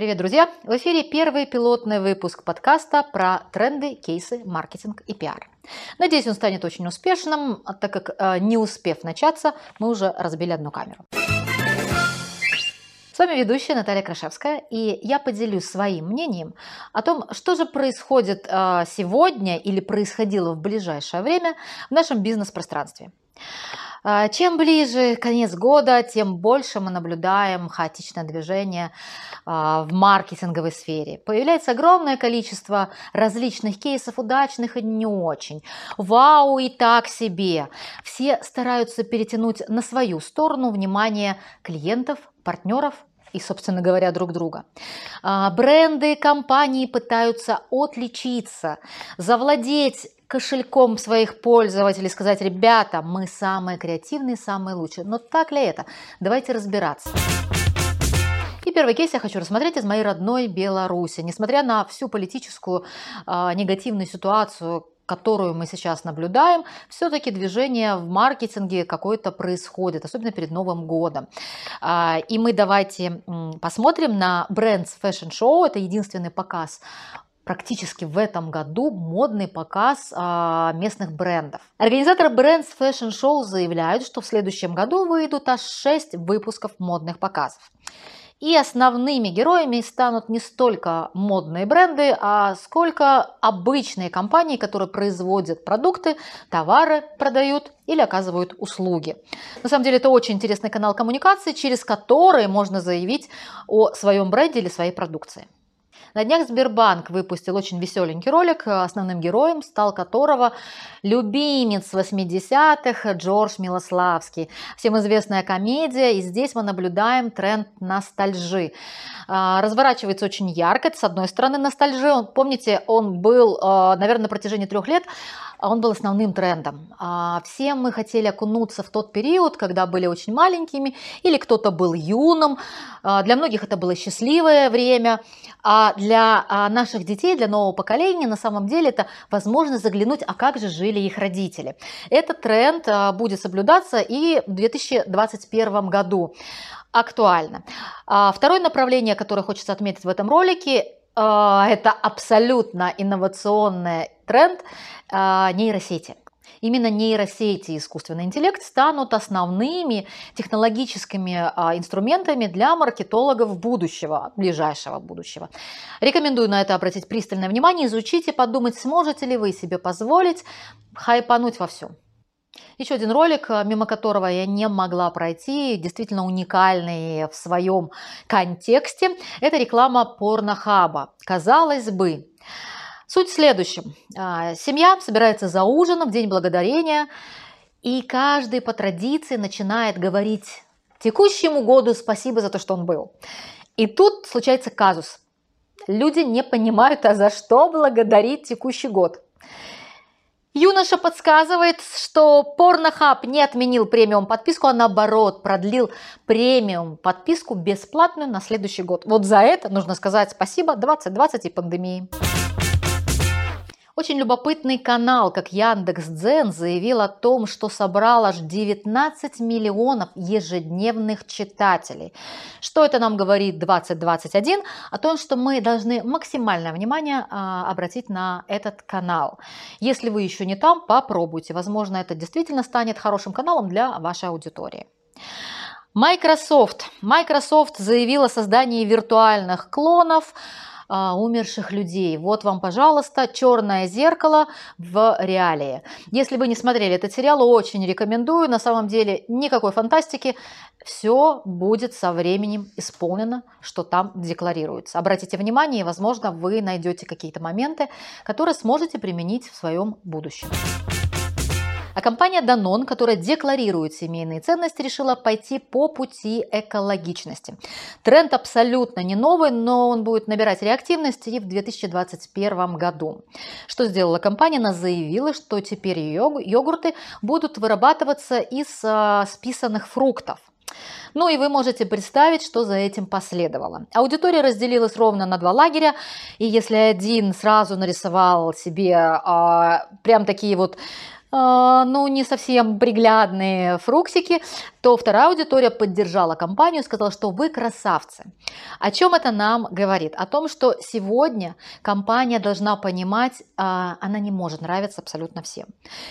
Привет, друзья! В эфире первый пилотный выпуск подкаста про тренды, кейсы, маркетинг и пиар. Надеюсь, он станет очень успешным, так как э, не успев начаться, мы уже разбили одну камеру. С вами ведущая Наталья Крашевская, и я поделюсь своим мнением о том, что же происходит э, сегодня или происходило в ближайшее время в нашем бизнес-пространстве. А, чем ближе конец года, тем больше мы наблюдаем хаотичное движение а, в маркетинговой сфере. Появляется огромное количество различных кейсов, удачных и не очень. Вау и так себе. Все стараются перетянуть на свою сторону внимание клиентов, партнеров и, собственно говоря, друг друга. А, бренды, компании пытаются отличиться, завладеть кошельком своих пользователей, сказать, ребята, мы самые креативные, самые лучшие. Но так ли это? Давайте разбираться. И первый кейс я хочу рассмотреть из моей родной Беларуси. Несмотря на всю политическую э, негативную ситуацию, которую мы сейчас наблюдаем, все-таки движение в маркетинге какое-то происходит, особенно перед Новым годом. А, и мы давайте посмотрим на Brands Fashion Show, это единственный показ практически в этом году модный показ а, местных брендов. Организаторы Brands Fashion Show заявляют, что в следующем году выйдут аж 6 выпусков модных показов. И основными героями станут не столько модные бренды, а сколько обычные компании, которые производят продукты, товары продают или оказывают услуги. На самом деле это очень интересный канал коммуникации, через который можно заявить о своем бренде или своей продукции. На днях Сбербанк выпустил очень веселенький ролик, основным героем стал которого любимец 80-х Джордж Милославский. Всем известная комедия, и здесь мы наблюдаем тренд ностальжи. А, разворачивается очень ярко, с одной стороны ностальжи, он, помните, он был, а, наверное, на протяжении трех лет он был основным трендом. А, все мы хотели окунуться в тот период, когда были очень маленькими, или кто-то был юным. А, для многих это было счастливое время, а для наших детей, для нового поколения, на самом деле это возможность заглянуть, а как же жили их родители. Этот тренд будет соблюдаться и в 2021 году актуально. Второе направление, которое хочется отметить в этом ролике, это абсолютно инновационный тренд а, нейросети. Именно нейросети и искусственный интеллект станут основными технологическими а, инструментами для маркетологов будущего, ближайшего будущего. Рекомендую на это обратить пристальное внимание, изучить и подумать, сможете ли вы себе позволить хайпануть во всем. Еще один ролик, а, мимо которого я не могла пройти, действительно уникальный в своем контексте, это реклама порнохаба. Казалось бы, Суть в следующем. А, семья собирается за ужином в День Благодарения, и каждый по традиции начинает говорить текущему году спасибо за то, что он был. И тут случается казус. Люди не понимают, а за что благодарить текущий год. Юноша подсказывает, что Порнохаб не отменил премиум подписку, а наоборот продлил премиум подписку бесплатную на следующий год. Вот за это нужно сказать спасибо 2020 и пандемии. Очень любопытный канал, как Яндекс.Дзен, заявил о том, что собрал аж 19 миллионов ежедневных читателей. Что это нам говорит 2021? О том, что мы должны максимальное внимание а, обратить на этот канал. Если вы еще не там, попробуйте. Возможно, это действительно станет хорошим каналом для вашей аудитории. Microsoft. Microsoft заявила о создании виртуальных клонов а, умерших людей. Вот вам, пожалуйста, черное зеркало в реалии. Если вы не смотрели этот сериал, очень рекомендую. На самом деле никакой фантастики. Все будет со временем исполнено, что там декларируется. Обратите внимание, и, возможно, вы найдете какие-то моменты, которые сможете применить в своем будущем. А компания Danone, которая декларирует семейные ценности, решила пойти по пути экологичности. Тренд абсолютно не новый, но он будет набирать реактивность и в 2021 году. Что сделала компания? Она заявила, что теперь йогурты будут вырабатываться из а, списанных фруктов. Ну и вы можете представить, что за этим последовало. Аудитория разделилась ровно на два лагеря, и если один сразу нарисовал себе а, прям такие вот ну, не совсем приглядные фруксики, то вторая аудитория поддержала компанию, сказала, что вы красавцы. О чем это нам говорит? О том, что сегодня компания должна понимать, а, она не может нравиться абсолютно всем.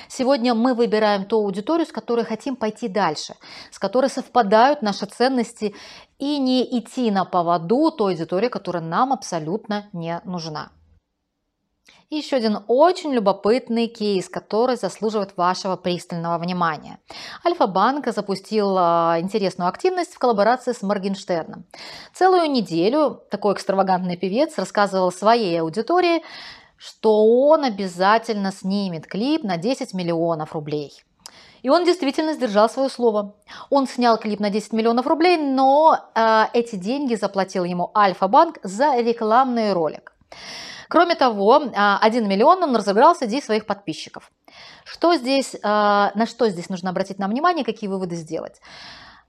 Сегодня мы выбираем ту аудиторию, с которой хотим пойти дальше, с которой совпадают наши ценности и не идти на поводу той аудитории, которая нам абсолютно не нужна. И еще один очень любопытный кейс, который заслуживает вашего пристального внимания. Альфа-банк запустил а, интересную активность в коллаборации с Моргенштерном. Целую неделю такой экстравагантный певец рассказывал своей аудитории, что он обязательно снимет клип на 10 миллионов рублей. И он действительно сдержал свое слово. Он снял клип на 10 миллионов рублей, но э, эти деньги заплатил ему Альфа-банк за рекламный ролик. Кроме того, 1 а, миллион он разыграл среди своих подписчиков. Что здесь, а, на что здесь нужно обратить нам внимание, какие выводы сделать?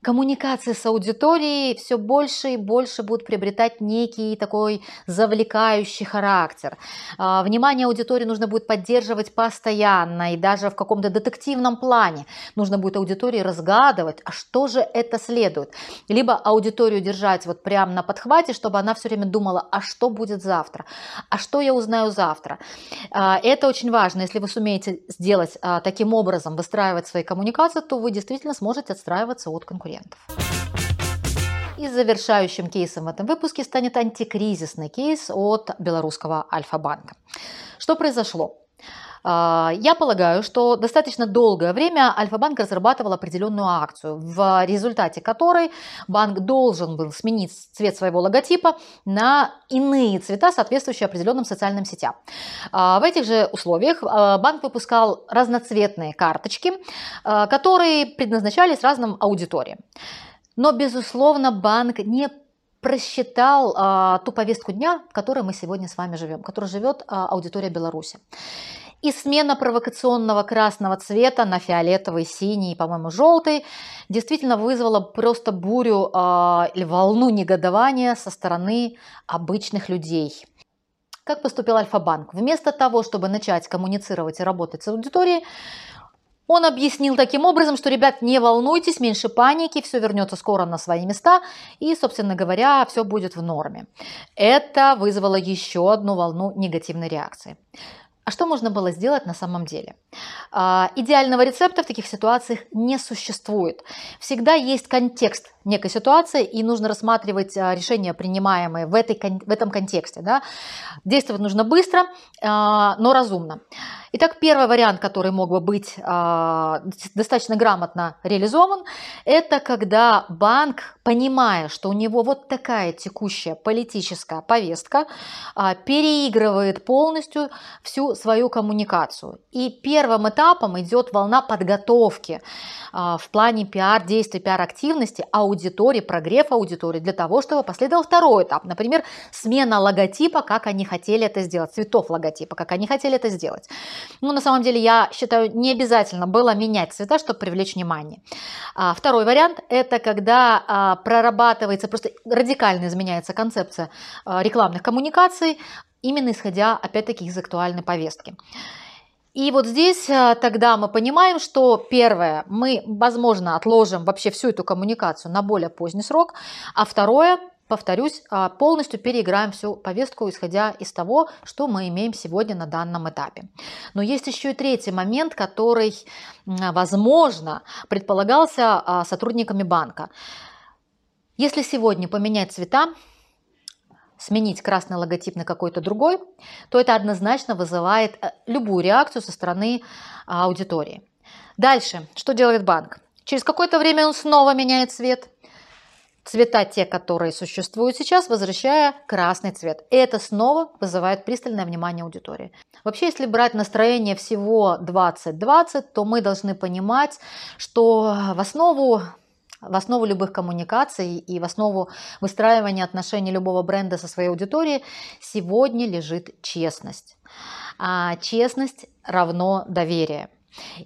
Коммуникации с аудиторией все больше и больше будут приобретать некий такой завлекающий характер. А, внимание аудитории нужно будет поддерживать постоянно и даже в каком-то детективном плане. Нужно будет аудитории разгадывать, а что же это следует. Либо аудиторию держать вот прямо на подхвате, чтобы она все время думала, а что будет завтра, а что я узнаю завтра. А, это очень важно. Если вы сумеете сделать а, таким образом, выстраивать свои коммуникации, то вы действительно сможете отстраиваться от конкурентов конкурентов. И завершающим кейсом в этом выпуске станет антикризисный кейс от белорусского Альфа-банка. Что произошло? А, я полагаю, что достаточно долгое время Альфа-банк разрабатывал определенную акцию, в результате которой банк должен был сменить цвет своего логотипа на иные цвета, соответствующие определенным социальным сетям. А, в этих же условиях а, банк выпускал разноцветные карточки, которые предназначались разным аудиториям. Но, безусловно, банк не просчитал а, ту повестку дня, в которой мы сегодня с вами живем, в которой живет а, аудитория Беларуси. И смена провокационного красного цвета на фиолетовый, синий, по-моему, желтый действительно вызвала просто бурю э, или волну негодования со стороны обычных людей. Как поступил Альфа-банк? Вместо того, чтобы начать коммуницировать и работать с аудиторией, он объяснил таким образом, что, ребят, не волнуйтесь, меньше паники, все вернется скоро на свои места, и, собственно говоря, все будет в норме. Это вызвало еще одну волну негативной реакции. А что можно было сделать на самом деле? А, идеального рецепта в таких ситуациях не существует. Всегда есть контекст некой ситуации, и нужно рассматривать а, решения, принимаемые в, этой, в этом контексте. Да? Действовать нужно быстро, а, но разумно. Итак, первый вариант, который мог бы быть э, достаточно грамотно реализован, это когда банк, понимая, что у него вот такая текущая политическая повестка, переигрывает полностью всю свою коммуникацию. И первым этапом идет волна подготовки в плане пиар-действий, пиар-активности аудитории, прогрев аудитории для того, чтобы последовал второй этап. Например, смена логотипа, как они хотели это сделать, цветов логотипа, как они хотели это сделать. Ну, на самом деле, я считаю, не обязательно было менять цвета, чтобы привлечь внимание. А, второй вариант – это когда а, прорабатывается, просто радикально изменяется концепция а, рекламных коммуникаций, именно исходя, опять-таки, из актуальной повестки. И вот здесь тогда мы понимаем, что первое, мы, возможно, отложим вообще всю эту коммуникацию на более поздний срок, а второе, повторюсь, а, полностью переиграем всю повестку, исходя из того, что мы имеем сегодня на данном этапе. Но есть еще и третий момент, который, возможно, предполагался а, сотрудниками банка. Если сегодня поменять цвета, сменить красный логотип на какой-то другой, то это однозначно вызывает э, любую реакцию со стороны а, аудитории. Дальше, что делает банк? Через какое-то время он снова меняет цвет – цвета те, которые существуют сейчас, возвращая красный цвет. И это снова вызывает пристальное внимание аудитории. Вообще, если брать настроение всего 20-20, то мы должны понимать, что в основу в основу любых коммуникаций и в основу выстраивания отношений любого бренда со своей аудиторией сегодня лежит честность. А честность равно доверие.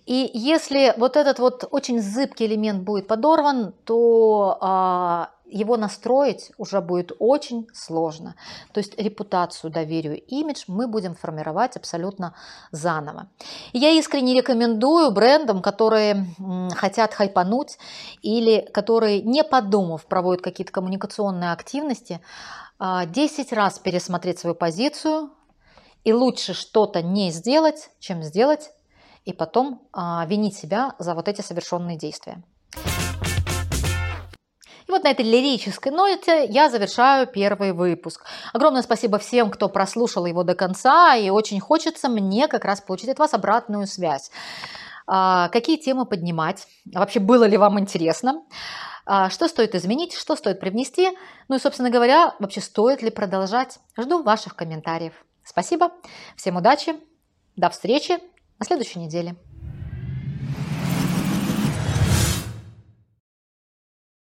И если вот этот вот очень зыбкий элемент будет подорван, то а, его настроить уже будет очень сложно. То есть репутацию, доверию, имидж мы будем формировать абсолютно заново. Я искренне рекомендую брендам, которые хотят хайпануть или которые, не подумав, проводят какие-то коммуникационные активности, 10 а, раз пересмотреть свою позицию, и лучше что-то не сделать, чем сделать и потом а, винить себя за вот эти совершенные действия. Вот на этой лирической ноте я завершаю первый выпуск. Огромное спасибо всем, кто прослушал его до конца, и очень хочется мне как раз получить от вас обратную связь. А, какие темы поднимать? Вообще, было ли вам интересно? А, что стоит изменить? Что стоит привнести? Ну и, собственно говоря, вообще стоит ли продолжать? Жду ваших комментариев. Спасибо, всем удачи, до встречи на следующей неделе.